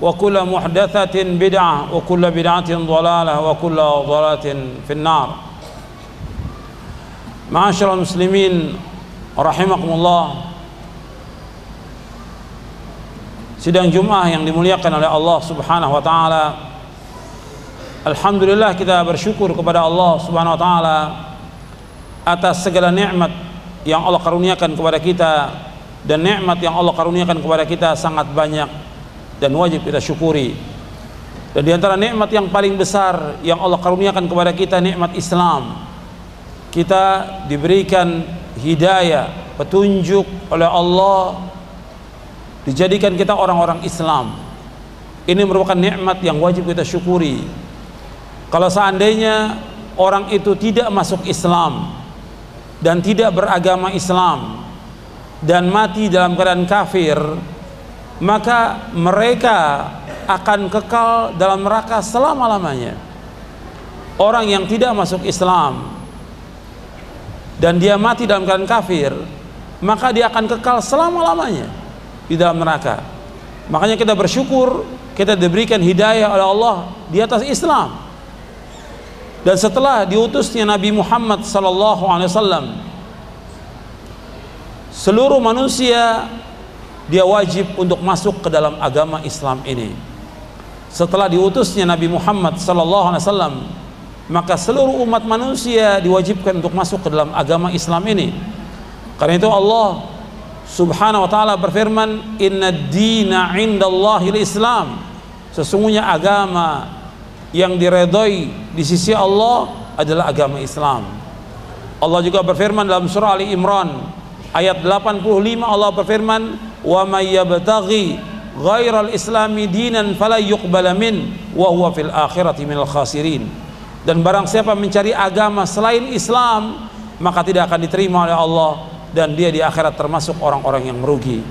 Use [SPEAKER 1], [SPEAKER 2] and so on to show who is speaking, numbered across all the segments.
[SPEAKER 1] وكل محدثة بدعة وكل بدعة ضلالة وكل ضلالة في النار معاشر المسلمين رحمكم الله sidang Jumat yang dimuliakan oleh Allah Subhanahu wa taala Alhamdulillah kita bersyukur kepada Allah Subhanahu wa taala atas segala nikmat yang Allah karuniakan kepada kita dan nikmat yang Allah karuniakan kepada kita sangat banyak dan wajib kita syukuri. Dan di antara nikmat yang paling besar yang Allah karuniakan kepada kita nikmat Islam. Kita diberikan hidayah, petunjuk oleh Allah dijadikan kita orang-orang Islam. Ini merupakan nikmat yang wajib kita syukuri. Kalau seandainya orang itu tidak masuk Islam dan tidak beragama Islam dan mati dalam keadaan kafir, maka mereka akan kekal dalam neraka selama-lamanya. Orang yang tidak masuk Islam dan dia mati dalam keadaan kafir, maka dia akan kekal selama-lamanya di dalam neraka. Makanya kita bersyukur kita diberikan hidayah oleh Allah di atas Islam. Dan setelah diutusnya Nabi Muhammad wasallam seluruh manusia dia wajib untuk masuk ke dalam agama Islam ini. Setelah diutusnya Nabi Muhammad sallallahu alaihi wasallam, maka seluruh umat manusia diwajibkan untuk masuk ke dalam agama Islam ini. Karena itu Allah Subhanahu wa taala berfirman, "Inna dina 'indallahil Islam." Sesungguhnya agama yang diredoi di sisi Allah adalah agama Islam. Allah juga berfirman dalam surah Ali Imran ayat 85 Allah berfirman, "Wa may yabtaghi ghairal islami dinan fala yuqbala min wa huwa fil akhirati minal khasirin." Dan barang siapa mencari agama selain Islam, maka tidak akan diterima oleh Allah dan dia di akhirat termasuk orang-orang yang merugi.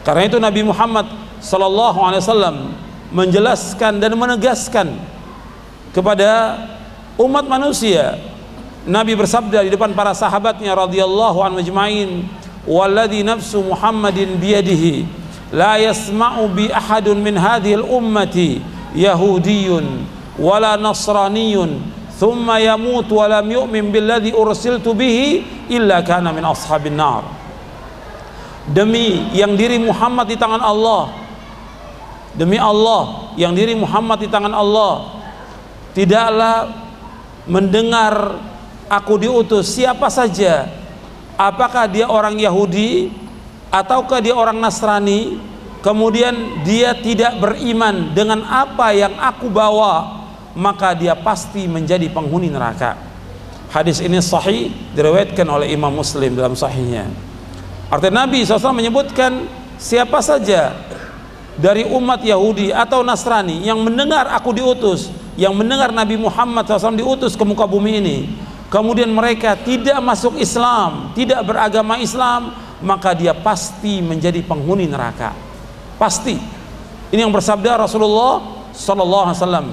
[SPEAKER 1] Karena itu Nabi Muhammad sallallahu alaihi wasallam menjelaskan dan menegaskan kepada umat manusia Nabi bersabda di depan para sahabatnya radhiyallahu anhu majma'in Muhammadin biyadihi la yasma'u bi ahadun min hadhihi al-ummati yahudiyyun wala nasraniyyun thumma yamut wa lam yu'min billadhi ursiltu bihi illa kana min ashabin nar. Demi yang diri Muhammad di tangan Allah demi Allah yang diri Muhammad di tangan Allah tidaklah mendengar aku diutus siapa saja apakah dia orang Yahudi ataukah dia orang Nasrani? Kemudian dia tidak beriman dengan apa yang aku bawa maka dia pasti menjadi penghuni neraka. Hadis ini sahih diriwayatkan oleh Imam Muslim dalam sahihnya. Artinya Nabi SAW menyebutkan siapa saja dari umat Yahudi atau Nasrani yang mendengar aku diutus yang mendengar Nabi Muhammad SAW diutus ke muka bumi ini kemudian mereka tidak masuk Islam tidak beragama Islam maka dia pasti menjadi penghuni neraka. Pasti. Ini yang bersabda Rasulullah Sallallahu Alaihi Wasallam.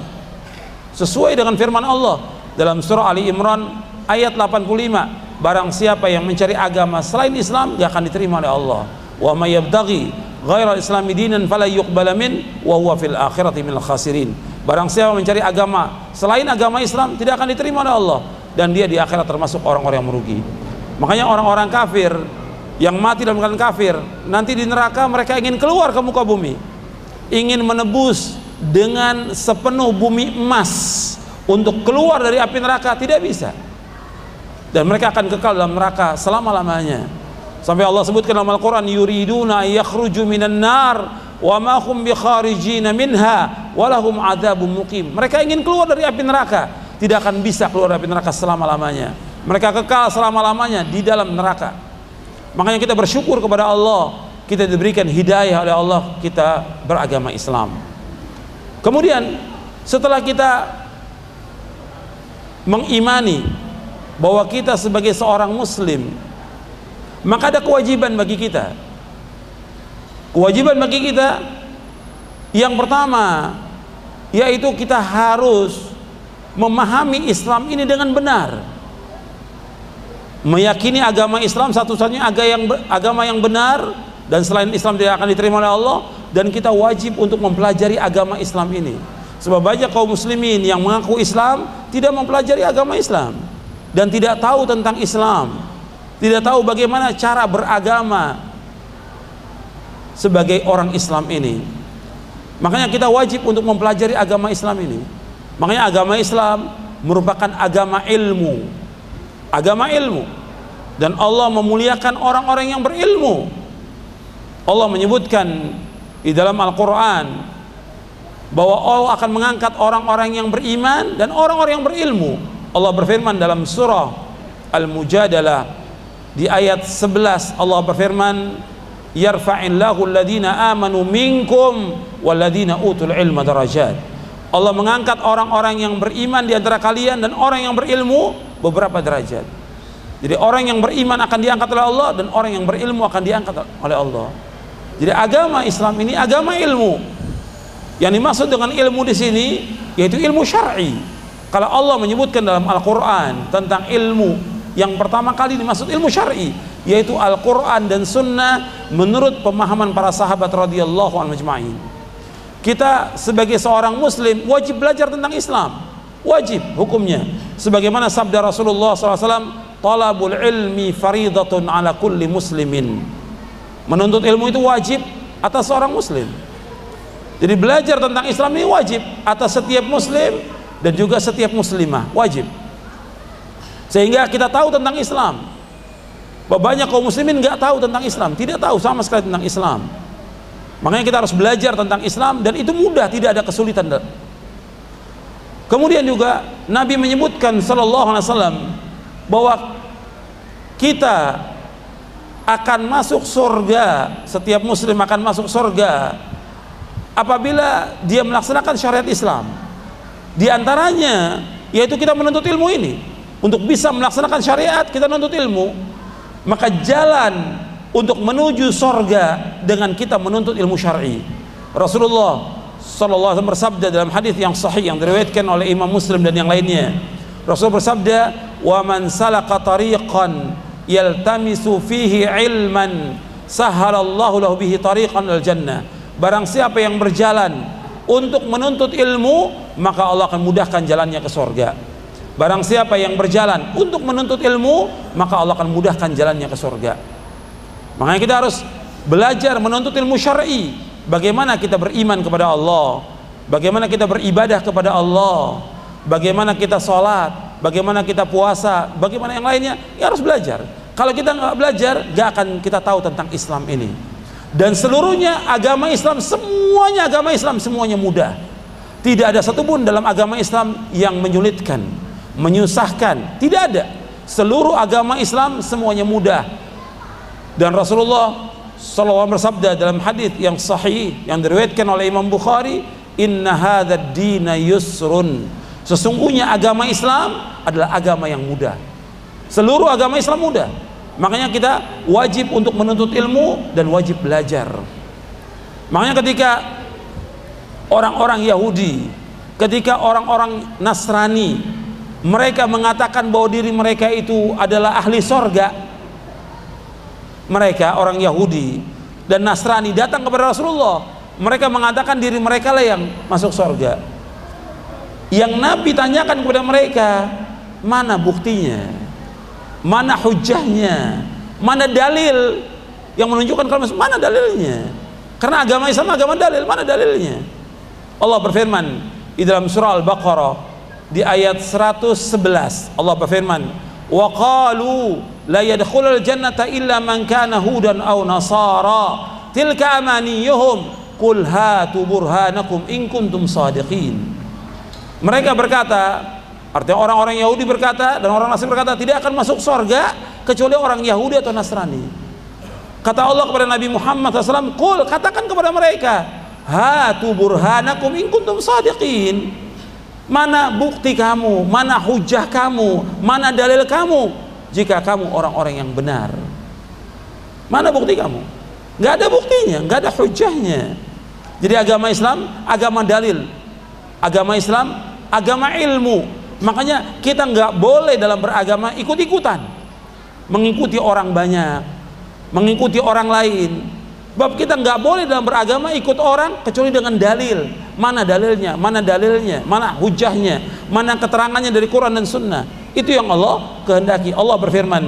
[SPEAKER 1] Sesuai dengan firman Allah dalam surah Ali Imran ayat 85 barang siapa yang mencari agama selain Islam gak akan diterima oleh Allah. Wa may yabtaghi ghairal islami dinan fala yuqbala min wa huwa fil akhirati minal khasirin. Barang siapa mencari agama selain agama Islam tidak akan diterima oleh Allah dan dia di akhirat termasuk orang-orang yang merugi. Makanya orang-orang kafir yang mati dalam keadaan kafir nanti di neraka mereka ingin keluar ke muka bumi. Ingin menebus dengan sepenuh bumi emas untuk keluar dari api neraka tidak bisa. Dan mereka akan kekal dalam neraka selama-lamanya. Sampai Allah sebutkan dalam Al-Quran yuriduna yakhruju minan nar wa ma hum bikharijina minha walahum adzabun muqim. Mereka ingin keluar dari api neraka tidak akan bisa keluar dari neraka selama-lamanya mereka kekal selama-lamanya di dalam neraka Makanya kita bersyukur kepada Allah, kita diberikan hidayah oleh Allah, kita beragama Islam. Kemudian setelah kita mengimani bahwa kita sebagai seorang muslim, maka ada kewajiban bagi kita. Kewajiban bagi kita yang pertama yaitu kita harus memahami Islam ini dengan benar. Meyakini agama Islam satu-satunya agama yang benar dan selain Islam tidak akan diterima oleh Allah dan kita wajib untuk mempelajari agama Islam ini. Sebab banyak kaum muslimin yang mengaku Islam tidak mempelajari agama Islam dan tidak tahu tentang Islam tidak tahu bagaimana cara beragama sebagai orang Islam ini. Makanya kita wajib untuk mempelajari agama Islam ini makanya agama Islam merupakan agama ilmu. Agama ilmu. Dan Allah memuliakan orang-orang yang berilmu. Allah menyebutkan di dalam Al-Quran bahwa Allah akan mengangkat orang-orang yang beriman dan orang-orang yang berilmu. Allah berfirman dalam surah Al-Mujadalah di ayat 11 Allah berfirman yarfa'illahu alladhina amanu minkum walladhina utul ilma darajat Allah mengangkat orang-orang yang beriman di antara kalian dan orang yang berilmu beberapa derajat. Jadi orang yang beriman akan diangkat oleh Allah dan orang yang berilmu akan diangkat oleh Allah. Jadi agama Islam ini agama ilmu. Yang dimaksud dengan ilmu di sini yaitu ilmu syar'i. Kalau Allah menyebutkan dalam Al-Qur'an tentang ilmu yang pertama kali dimaksud ilmu syar'i yaitu Al-Qur'an dan sunnah menurut pemahaman para sahabat radhiyallahu anhu Kita sebagai seorang muslim wajib belajar tentang Islam. Wajib hukumnya. Sebagaimana sabda Rasulullah SAW talabul ilmi faridatun ala kulli muslimin. Menuntut ilmu itu wajib atas seorang muslim. Jadi belajar tentang Islam ini wajib atas setiap muslim dan juga setiap muslimah. Wajib. Sehingga kita tahu tentang Islam. Banyak kaum muslimin nggak tahu tentang Islam. Tidak tahu sama sekali tentang Islam makanya kita harus belajar tentang Islam dan itu mudah tidak ada kesulitan Kemudian juga Nabi menyebutkan sallallahu alaihi wasallam bahwa kita akan masuk surga, setiap muslim akan masuk surga apabila dia melaksanakan syariat Islam. Di antaranya yaitu kita menuntut ilmu ini. Untuk bisa melaksanakan syariat kita menuntut ilmu. Maka jalan untuk menuju surga dengan kita menuntut ilmu syar'i. Rasulullah sallallahu alaihi bersabda dalam hadis yang sahih yang diriwayatkan oleh Imam Muslim dan yang lainnya. Rasul bersabda, "Wa man salaka tariqan yaltamisu fihi ilman, sahalallahu lahu bihi tariqan al jannah." Barang siapa yang berjalan untuk menuntut ilmu, maka Allah akan mudahkan jalannya ke surga. Barang siapa yang berjalan untuk menuntut ilmu, maka Allah akan mudahkan jalannya ke surga. Makanya kita harus belajar menuntut ilmu syar'i. Bagaimana kita beriman kepada Allah? Bagaimana kita beribadah kepada Allah? Bagaimana kita sholat? Bagaimana kita puasa? Bagaimana yang lainnya? Ya harus belajar. Kalau kita nggak belajar gak akan kita tahu tentang Islam ini. Dan seluruhnya agama Islam semuanya agama Islam semuanya mudah. Tidak ada satupun dalam agama Islam yang menyulitkan menyusahkan. Tidak ada. Seluruh agama Islam semuanya mudah dan Rasulullah sallallahu bersabda dalam hadis yang sahih yang diriwayatkan oleh Imam Bukhari inna hadzal dina yusrun. Sesungguhnya agama Islam adalah agama yang mudah. Seluruh agama Islam mudah. Makanya kita wajib untuk menuntut ilmu dan wajib belajar. Makanya ketika orang-orang Yahudi ketika orang-orang Nasrani mereka mengatakan bahwa diri mereka itu adalah ahli sorga mereka orang Yahudi dan Nasrani datang kepada Rasulullah mereka mengatakan diri mereka lah yang masuk sorga yang Nabi tanyakan kepada mereka mana buktinya? Mana hujahnya? Mana dalil yang menunjukkan kalau mana dalilnya? Karena agama Islam agama dalil mana dalilnya? Allah berfirman di dalam surah Al-Baqarah di ayat 111 Allah berfirman wa qalu la yadkhulul jannata illa man kana hudan aw nasara. Tilka amaniyuhum qul burhanakum in kuntum sadiqin. Mereka berkata artinya orang-orang Yahudi berkata dan orang Nasrani berkata tidak akan masuk surga kecuali orang Yahudi atau Nasrani. Kata Allah kepada Nabi Muhammad SAW qul katakan kepada mereka hatu burhanakum in kuntum sadiqin mana bukti kamu? Mana hujah kamu? Mana dalil kamu? Jika kamu orang-orang yang benar. Mana bukti kamu? Nggak ada buktinya nggak ada hujahnya. Jadi agama Islam agama dalil. Agama Islam agama ilmu. Makanya kita nggak boleh dalam beragama ikut-ikutan. Mengikuti orang banyak. Mengikuti orang lain Sebab kita nggak boleh dalam beragama ikut orang kecuali dengan dalil. Mana dalilnya? Mana dalilnya? Mana hujahnya? Mana keterangannya dari Quran dan Sunnah? Itu yang Allah kehendaki. Allah berfirman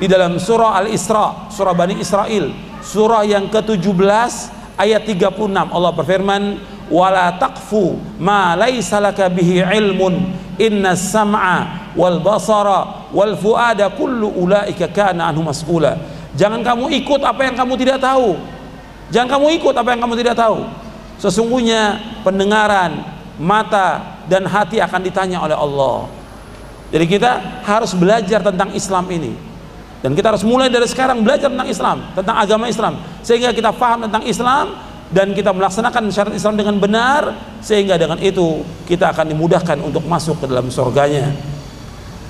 [SPEAKER 1] di dalam surah Al-Isra, surah Bani Israel, surah yang ke-17 ayat 36. Allah berfirman, "Wala taqfu ma laisa bihi ilmun. Inna sam'a wal basara wal fuada kullu ulaika kana anhu mas'ula." Jangan kamu ikut apa yang kamu tidak tahu. Jangan kamu ikut apa yang kamu tidak tahu. Sesungguhnya pendengaran, mata dan hati akan ditanya oleh Allah. Jadi kita harus belajar tentang Islam ini. Dan kita harus mulai dari sekarang belajar tentang Islam, tentang agama Islam sehingga kita paham tentang Islam dan kita melaksanakan syarat Islam dengan benar sehingga dengan itu kita akan dimudahkan untuk masuk ke dalam surganya.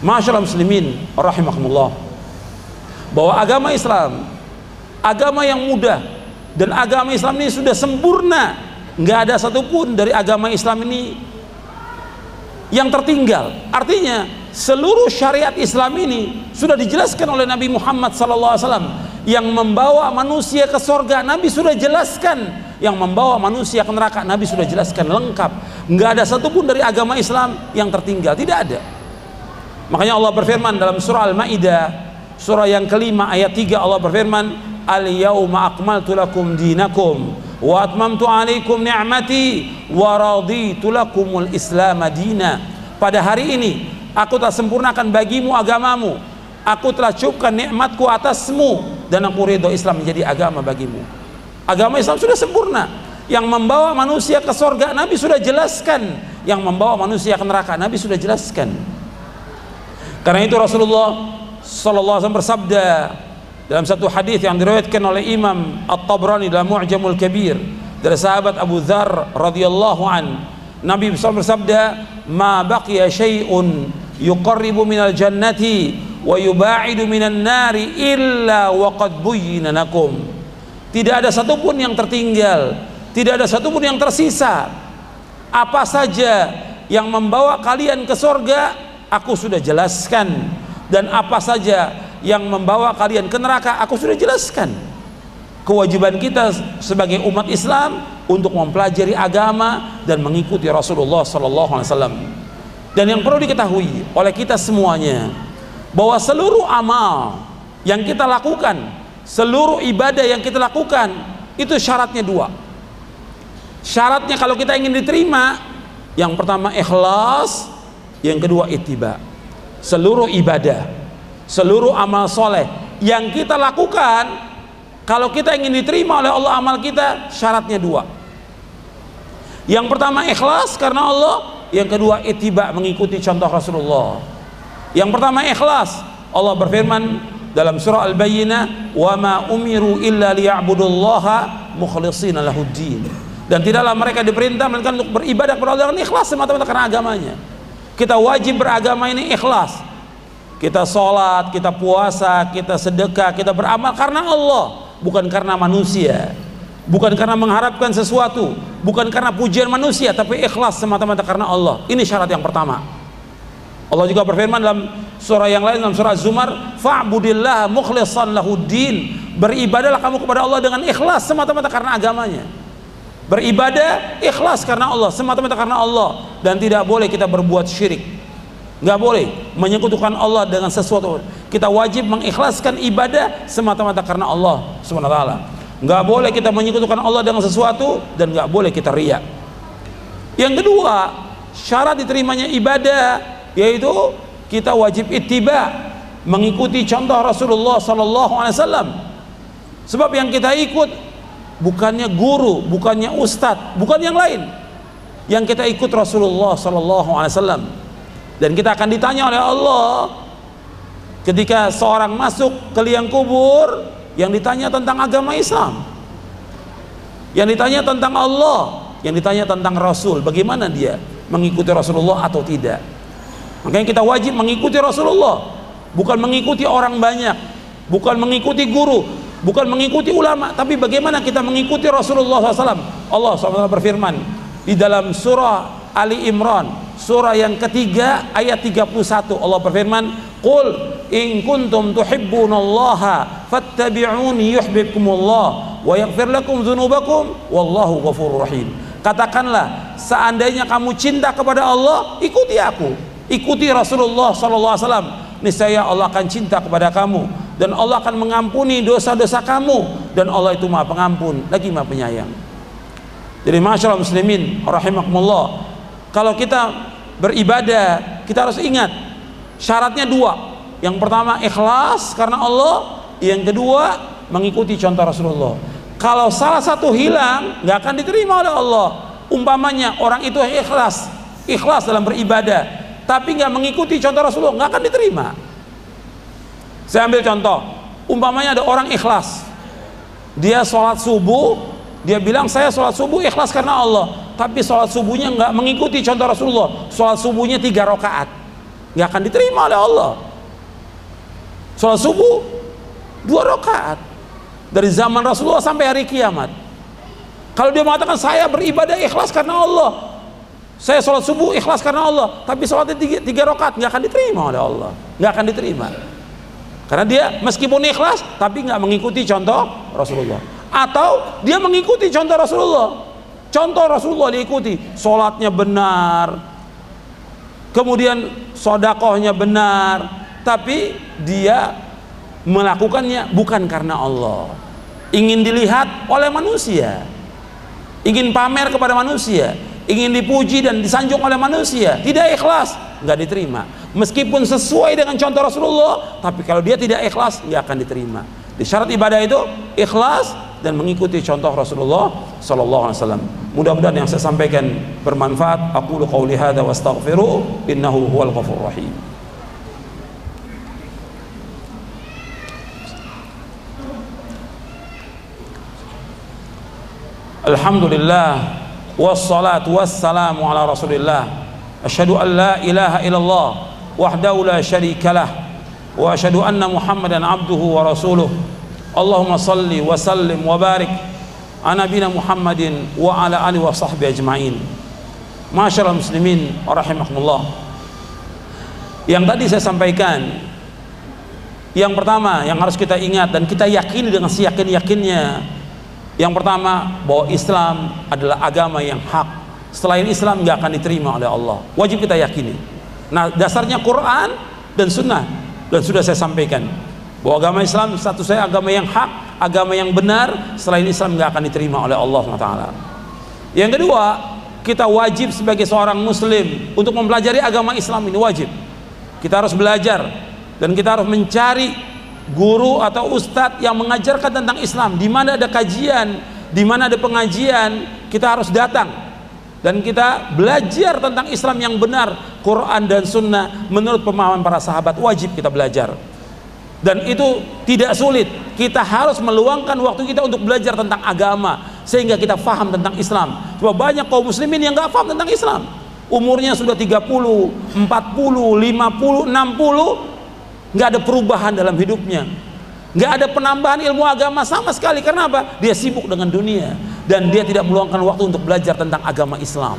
[SPEAKER 1] Masyaallah muslimin rahimakumullah bahwa agama Islam agama yang mudah dan agama Islam ini sudah sempurna. Nggak ada satupun dari agama Islam ini yang tertinggal. Artinya seluruh syariat Islam ini sudah dijelaskan oleh Nabi Muhammad SAW yang membawa manusia ke sorga Nabi sudah jelaskan. Yang membawa manusia ke neraka Nabi sudah jelaskan lengkap. Nggak ada satupun dari agama Islam yang tertinggal. Tidak ada. Makanya Allah berfirman dalam surah Al-Ma'idah Surah yang kelima ayat 3 Allah berfirman, "Al-yauma akmaltu lakum dinakum wa atmamtu 'alaikum ni'mati wa raditu lakumul Islam madina." Pada hari ini aku telah sempurnakan bagimu agamamu. Aku telah cukupkan nikmatku atasmu dan aku ridho Islam menjadi agama bagimu. Agama Islam sudah sempurna. Yang membawa manusia ke sorga Nabi sudah jelaskan. Yang membawa manusia ke neraka Nabi sudah jelaskan. Karena itu Rasulullah sallallahu alaihi wasallam bersabda dalam satu hadis yang diriwayatkan oleh Imam At-Tabrani dalam Mu'jamul Kabir dari sahabat Abu Dzar radhiyallahu an Nabi SAW bersabda ma baqiya syai'un yuqarribu minal jannati wa yuba'idu minan nari illa wa qad buyyina lakum. Tidak ada satupun yang tertinggal tidak ada satupun yang tersisa. Apa saja yang membawa kalian ke surga aku sudah jelaskan dan apa saja yang membawa kalian ke neraka aku sudah jelaskan. Kewajiban kita sebagai umat Islam untuk mempelajari agama dan mengikuti Rasulullah sallallahu alaihi wasallam. Dan yang perlu diketahui oleh kita semuanya bahwa seluruh amal yang kita lakukan seluruh ibadah yang kita lakukan itu syaratnya dua. Syaratnya kalau kita ingin diterima yang pertama ikhlas yang kedua ittiba seluruh ibadah seluruh amal soleh yang kita lakukan kalau kita ingin diterima oleh Allah amal kita syaratnya dua. Yang pertama ikhlas karena Allah. Yang kedua itiba mengikuti contoh Rasulullah. Yang pertama ikhlas. Allah berfirman dalam surah Al-Bayyinah wa ma umiru illa liya'budullaha mukhlishina lahuddin dan tidaklah mereka diperintah melainkan untuk beribadah kepada Allah dengan ikhlas semata-mata karena agamanya kita wajib beragama ini ikhlas. Kita sholat, kita puasa, kita sedekah, kita beramal karena Allah bukan karena manusia. Bukan karena mengharapkan sesuatu bukan karena pujian manusia tapi ikhlas semata-mata karena Allah. Ini syarat yang pertama. Allah juga berfirman dalam surah yang lain dalam surah Zumar fa'budillah mukhlishan beribadahlah kamu kepada Allah dengan ikhlas semata-mata karena agamanya beribadah ikhlas karena Allah semata-mata karena Allah. Dan tidak boleh kita berbuat syirik. Nggak boleh menyekutukan Allah dengan sesuatu. Kita wajib mengikhlaskan ibadah semata-mata karena Allah subhanahu wa nggak boleh kita menyekutukan Allah dengan sesuatu dan nggak boleh kita riak. Yang kedua syarat diterimanya ibadah yaitu kita wajib ittiba mengikuti contoh Rasulullah sallallahu alaihi wasallam. Sebab yang kita ikut bukannya guru, bukannya ustadz, bukan yang lain. Yang kita ikut Rasulullah sallallahu alaihi wasallam. Dan kita akan ditanya oleh Allah ketika seorang masuk ke liang kubur yang ditanya tentang agama Islam. Yang ditanya tentang Allah, yang ditanya tentang Rasul, bagaimana dia mengikuti Rasulullah atau tidak. Makanya kita wajib mengikuti Rasulullah, bukan mengikuti orang banyak, bukan mengikuti guru, bukan mengikuti ulama tapi bagaimana kita mengikuti Rasulullah SAW Allah SWT berfirman di dalam surah Ali Imran surah yang ketiga ayat 31 Allah berfirman Qul in kuntum tuhibbunallaha fattabi'uni yuhibbukumullah wa yaghfir lakum dzunubakum wallahu ghafurur rahim. Katakanlah seandainya kamu cinta kepada Allah ikuti aku. Ikuti Rasulullah wasallam. Niscaya Allah akan cinta kepada kamu dan Allah akan mengampuni dosa-dosa kamu dan Allah itu Maha Pengampun lagi Maha Penyayang. Jadi masyaallah muslimin rahimakumullah. Kalau kita beribadah, kita harus ingat syaratnya dua. Yang pertama ikhlas karena Allah, yang kedua mengikuti contoh Rasulullah. Kalau salah satu hilang, nggak akan diterima oleh Allah. Umpamanya orang itu ikhlas, ikhlas dalam beribadah, tapi nggak mengikuti contoh Rasulullah, nggak akan diterima. Saya ambil contoh, umpamanya ada orang ikhlas, dia sholat subuh, dia bilang saya sholat subuh ikhlas karena Allah, tapi sholat subuhnya nggak mengikuti contoh Rasulullah, sholat subuhnya tiga rakaat, nggak akan diterima oleh Allah. Sholat subuh dua rakaat. Dari zaman Rasulullah sampai hari kiamat. Kalau dia mengatakan saya beribadah ikhlas karena Allah, saya sholat subuh ikhlas karena Allah, tapi sholatnya tiga, tiga rakaat nggak akan diterima oleh Allah, nggak akan diterima. Karena dia meskipun ikhlas tapi nggak mengikuti contoh Rasulullah. Atau dia mengikuti contoh Rasulullah. Contoh Rasulullah diikuti, sholatnya benar, kemudian sodakohnya benar, tapi dia melakukannya bukan karena Allah. Ingin dilihat oleh manusia, ingin pamer kepada manusia, ingin dipuji dan disanjung oleh manusia, tidak ikhlas, nggak diterima meskipun sesuai dengan contoh Rasulullah tapi kalau dia tidak ikhlas nggak akan diterima. Di syarat ibadah itu ikhlas dan mengikuti contoh Rasulullah sallallahu alaihi wasallam. Mudah-mudahan yang saya sampaikan bermanfaat. Aku qauli hadza wastaghfiru innahu huwal ghafurur rahim. Alhamdulillah wassalatu wassalamu ala Rasulillah. Asyhadu an la ilaha illallah وحده لا شريك له واشهد ان محمدا عبده ورسوله اللهم صل وسلم وبارك على نبينا محمد وعلى اله وصحبه اجمعين Masyaallah muslimin rahimakumullah. Yang tadi saya sampaikan yang pertama yang harus kita ingat dan kita yakini dengan seyakin-yakinnya yang pertama bahwa Islam adalah agama yang hak. Selain Islam nggak akan diterima oleh Allah. Wajib kita yakini. Nah, dasarnya Quran dan Sunnah dan sudah saya sampaikan bahwa agama Islam satu saya agama yang hak, agama yang benar. Selain Islam nggak akan diterima oleh Allah SWT. Yang kedua, kita wajib sebagai seorang Muslim untuk mempelajari agama Islam ini wajib. Kita harus belajar dan kita harus mencari guru atau ustadz yang mengajarkan tentang Islam. Di mana ada kajian, di mana ada pengajian, kita harus datang dan kita belajar tentang Islam yang benar. Quran dan Sunnah menurut pemahaman para sahabat wajib kita belajar. Dan itu tidak sulit. Kita harus meluangkan waktu kita untuk belajar tentang agama sehingga kita faham tentang Islam. Coba banyak kaum muslimin yang nggak faham tentang Islam. Umurnya sudah 30, 40, 50, 60 nggak ada perubahan dalam hidupnya. Nggak ada penambahan ilmu agama sama sekali. Karena apa? Dia sibuk dengan dunia dan dia tidak meluangkan waktu untuk belajar tentang agama Islam.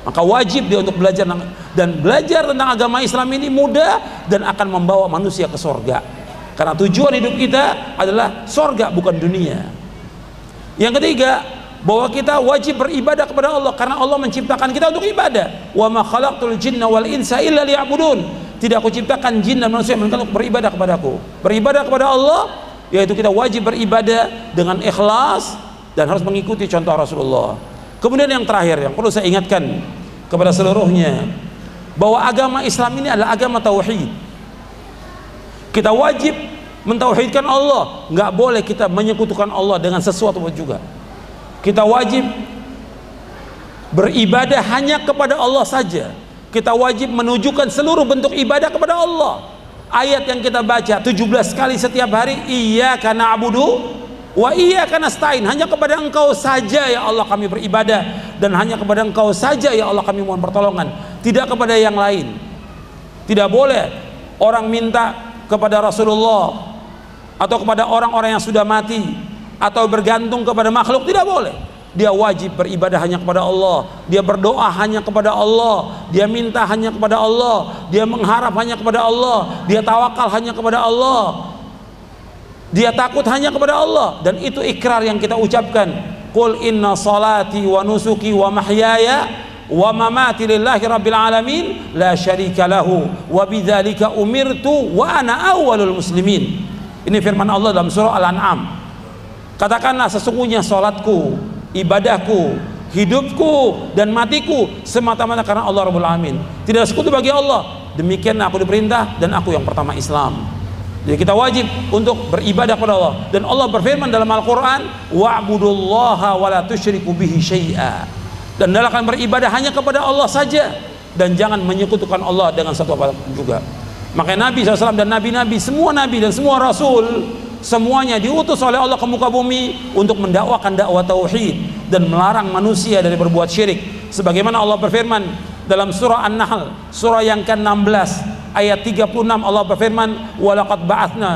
[SPEAKER 1] Maka wajib dia untuk belajar dan belajar tentang agama Islam ini mudah dan akan membawa manusia ke sorga. Karena tujuan hidup kita adalah sorga bukan dunia. Yang ketiga bahwa kita wajib beribadah kepada Allah karena Allah menciptakan kita untuk ibadah. Wa ma khalaqtul jinna wal insa illa liya'budun. Tidak aku ciptakan jin dan manusia melainkan untuk beribadah kepadaku beribadah kepada Allah yaitu kita wajib beribadah dengan ikhlas dan harus mengikuti contoh Rasulullah. Kemudian yang terakhir yang perlu saya ingatkan kepada seluruhnya bahwa agama Islam ini adalah agama tauhid. Kita wajib mentauhidkan Allah. Nggak boleh kita menyekutukan Allah dengan sesuatu pun juga. Kita wajib beribadah hanya kepada Allah saja. Kita wajib menunjukkan seluruh bentuk ibadah kepada Allah. Ayat yang kita baca 17 kali setiap hari iya karena abudu wa iya karena stain. Hanya kepada engkau saja ya Allah kami beribadah. Dan hanya kepada engkau saja ya Allah kami mohon pertolongan. Tidak kepada yang lain. Tidak boleh orang minta kepada Rasulullah atau kepada orang-orang yang sudah mati atau bergantung kepada makhluk. Tidak boleh. Dia wajib beribadah hanya kepada Allah. Dia berdoa hanya kepada Allah. Dia minta hanya kepada Allah. Dia mengharap hanya kepada Allah. Dia tawakal hanya kepada Allah dia takut hanya kepada Allah dan itu ikrar yang kita ucapkan Qul inna salati wa nusuki wa mahyaya wa mamati lillahi rabbil alamin la syarika lahu wa bidzalika umirtu wa ana awwalul muslimin ini firman Allah dalam surah Al-An'am katakanlah sesungguhnya salatku ibadahku, hidupku dan matiku semata-mata karena Allah Rabbul Alamin. Tidak sekutu bagi Allah. Demikian aku diperintah dan aku yang pertama Islam. Jadi kita wajib untuk beribadah kepada Allah dan Allah berfirman dalam Al-Qur'an wa la tusyriku bihi syai'a. Dan akan beribadah hanya kepada Allah saja dan jangan menyekutukan Allah dengan satu apa juga. Makanya Nabi SAW dan Nabi-Nabi, semua Nabi dan semua Rasul semuanya diutus oleh Allah ke muka bumi untuk mendakwakan dakwah tauhid dan melarang manusia dari berbuat syirik sebagaimana Allah berfirman dalam surah An-Nahl surah yang ke-16 ayat 36 Allah berfirman walaqad ba'atsna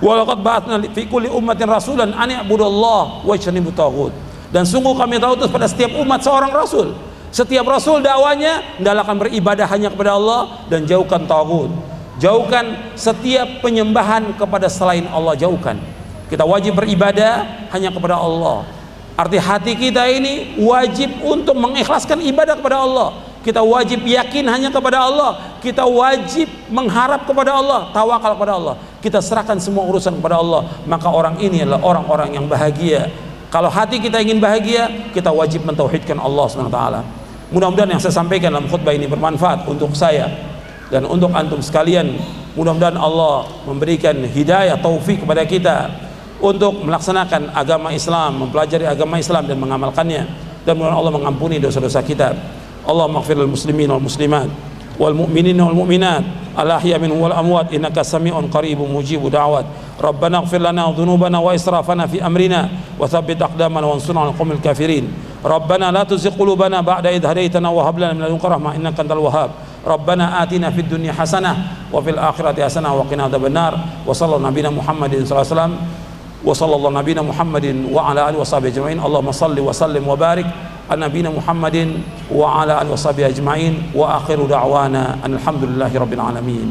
[SPEAKER 1] walaqad ba'atsna fi kulli ummatin rasulan an i'budallah wa ijtanibu taghut dan sungguh kami tahu itu pada setiap umat seorang rasul. Setiap rasul dakwanya hendaklah beribadah hanya kepada Allah dan jauhkan taghut. Jauhkan setiap penyembahan kepada selain Allah jauhkan. Kita wajib beribadah hanya kepada Allah. Arti hati kita ini wajib untuk mengikhlaskan ibadah kepada Allah kita wajib yakin hanya kepada Allah. Kita wajib mengharap kepada Allah tawakal kepada Allah. Kita serahkan semua urusan kepada Allah. Maka orang ini adalah orang-orang yang bahagia. Kalau hati kita ingin bahagia kita wajib mentauhidkan Allah SWT mudah-mudahan yang saya sampaikan dalam khutbah ini bermanfaat untuk saya dan untuk antum sekalian. Mudah-mudahan Allah memberikan hidayah taufik kepada kita untuk melaksanakan agama Islam mempelajari agama Islam dan mengamalkannya. Dan mudah Allah mengampuni dosa-dosa kita اللهم اغفر للمسلمين والمسلمات والمؤمنين والمؤمنات الأحياء منهم والأموات إنك سميع قريب مجيب دعوات ربنا اغفر لنا ذنوبنا وإسرافنا في أمرنا وثبت أقدامنا وانصرنا على القوم الكافرين ربنا لا تزغ قلوبنا بعد إذ هديتنا وهب لنا من لدنك رحمة إنك أنت الوهاب ربنا آتنا في الدنيا حسنة وفي الآخرة حسنة وقنا عذاب النار وصلى الله نبينا محمد صلى الله عليه وسلم وصلى الله نبينا محمد وعلى آله وصحبه أجمعين اللهم صل وسلم وبارك نبينا محمد وعلى آله وصحبه أجمعين وآخر دعوانا أن الحمد لله رب العالمين.